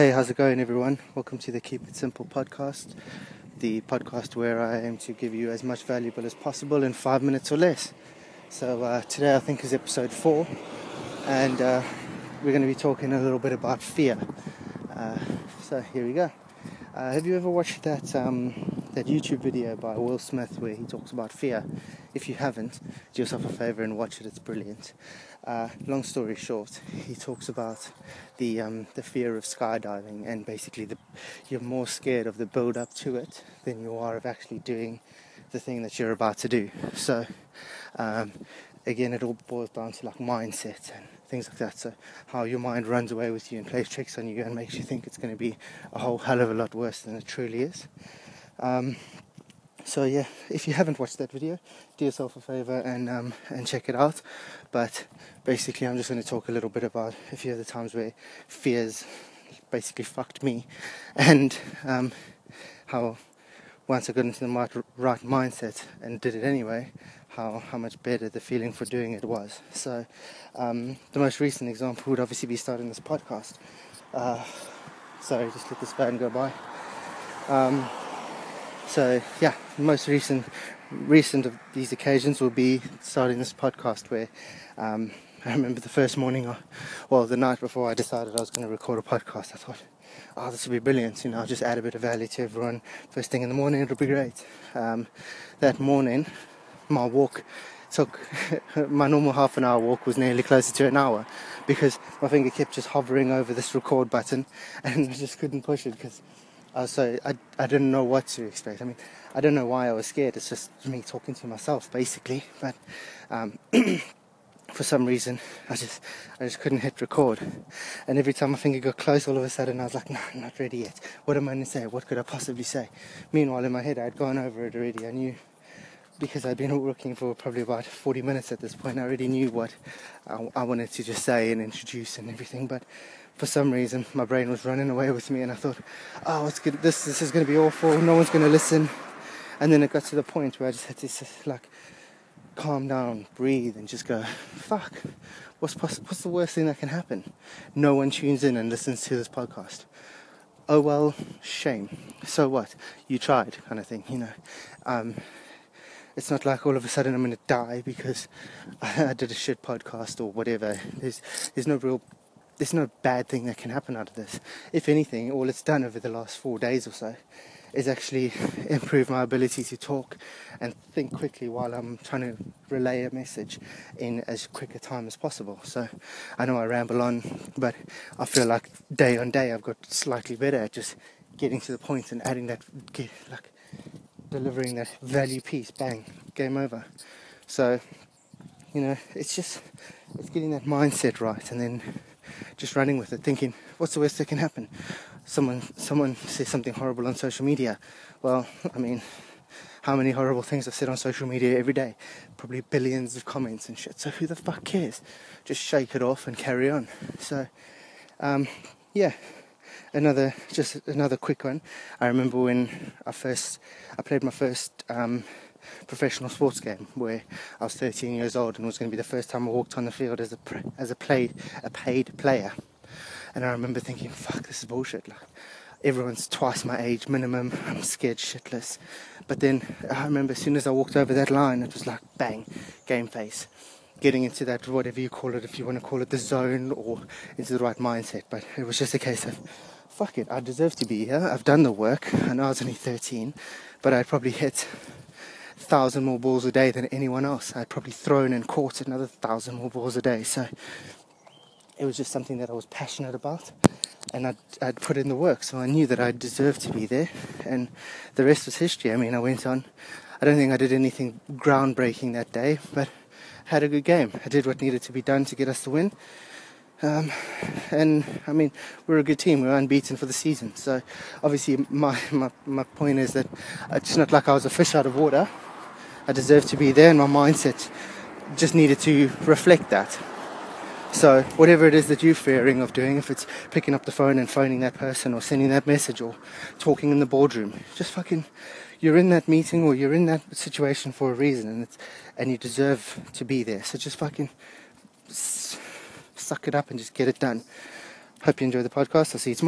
Hey, how's it going, everyone? Welcome to the Keep It Simple podcast, the podcast where I aim to give you as much valuable as possible in five minutes or less. So, uh, today I think is episode four, and uh, we're going to be talking a little bit about fear. Uh, so, here we go. Uh, have you ever watched that um, that YouTube video by Will Smith where he talks about fear? If you haven't, do yourself a favor and watch it. It's brilliant. Uh, long story short, he talks about the um, the fear of skydiving and basically the, you're more scared of the build up to it than you are of actually doing the thing that you're about to do. So um, again, it all boils down to like mindset and things like that. So how your mind runs away with you and plays tricks on you and makes you think it's going to be a whole hell of a lot worse than it truly is. Um, so yeah, if you haven't watched that video, do yourself a favor and um, and check it out. But basically, I'm just going to talk a little bit about a few of the times where fears basically fucked me, and um, how once I got into the right, right mindset and did it anyway, how, how much better the feeling for doing it was. So, um, the most recent example would obviously be starting this podcast. Uh, sorry, just let this van go by. Um, so yeah, most recent recent of these occasions will be starting this podcast where um, I remember the first morning, or, well, the night before I decided I was going to record a podcast. I thought, oh, this will be brilliant. You know, I'll just add a bit of value to everyone first thing in the morning. It'll be great. Um, that morning, my walk took my normal half an hour walk was nearly closer to an hour because my finger kept just hovering over this record button and I just couldn't push it because I was so I, I didn't know what to expect. I mean, I don't know why I was scared. It's just me talking to myself basically, but um, for some reason I just I just couldn't hit record. And every time my finger got close, all of a sudden I was like, no, I'm not ready yet. What am I going to say? What could I possibly say? Meanwhile, in my head, I had gone over it already. I knew because I'd been working for probably about 40 minutes at this point, I already knew what I, I, wanted to just say and introduce and everything. But for some reason, my brain was running away with me, and I thought, "Oh, it's good. This this is going to be awful. No one's going to listen." And then it got to the point where I just had to just, like calm down, breathe, and just go, "Fuck, what's poss- what's the worst thing that can happen? No one tunes in and listens to this podcast." Oh well, shame. So what? You tried, kind of thing, you know. Um, it's not like all of a sudden I'm going to die because I did a shit podcast or whatever. There's there's no real there's no bad thing that can happen out of this. If anything, all it's done over the last four days or so is actually improve my ability to talk and think quickly while I'm trying to relay a message in as quick a time as possible. So I know I ramble on, but I feel like day on day I've got slightly better at just getting to the point and adding that like delivering that value piece, bang, game over. So, you know, it's just it's getting that mindset right and then just running with it, thinking, what's the worst that can happen? Someone someone says something horrible on social media. Well, I mean, how many horrible things are said on social media every day? Probably billions of comments and shit. So who the fuck cares? Just shake it off and carry on. So, um, yeah another just another quick one. I remember when I first I played my first um, professional sports game where I was 13 years old and it was going to be the first time I walked on the field as a as a play a paid player. And I remember thinking, "Fuck, this is bullshit." Like everyone's twice my age minimum. I'm scared shitless. But then I remember as soon as I walked over that line, it was like bang, game face getting into that, whatever you call it, if you want to call it the zone or into the right mindset. But it was just a case of, fuck it, I deserve to be here. I've done the work. I know I was only 13, but I'd probably hit a thousand more balls a day than anyone else. I'd probably thrown and caught another thousand more balls a day. So it was just something that I was passionate about. And I'd, I'd put in the work, so I knew that I deserved to be there. And the rest was history. I mean, I went on. I don't think I did anything groundbreaking that day, but had a good game. I did what needed to be done to get us the win. Um, and I mean, we're a good team. We're unbeaten for the season. So obviously, my, my, my point is that it's not like I was a fish out of water. I deserve to be there, and my mindset just needed to reflect that. So whatever it is that you're fearing of doing, if it's picking up the phone and phoning that person, or sending that message, or talking in the boardroom, just fucking, you're in that meeting or you're in that situation for a reason, and and you deserve to be there. So just fucking suck it up and just get it done. Hope you enjoy the podcast. I'll see you tomorrow.